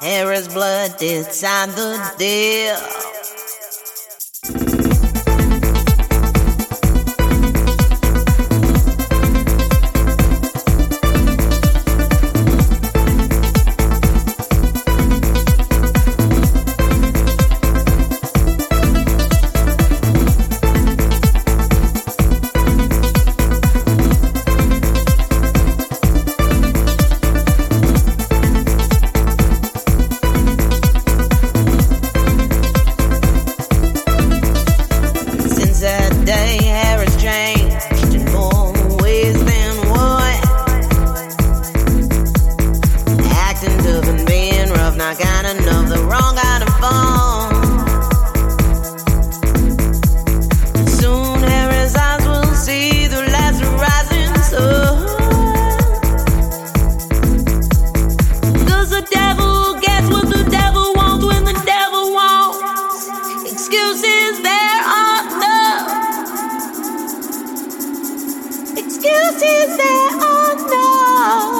There is blood inside the deal. I changed in more ways than one. Acting tough and being rough, got enough the wrong. is there or not?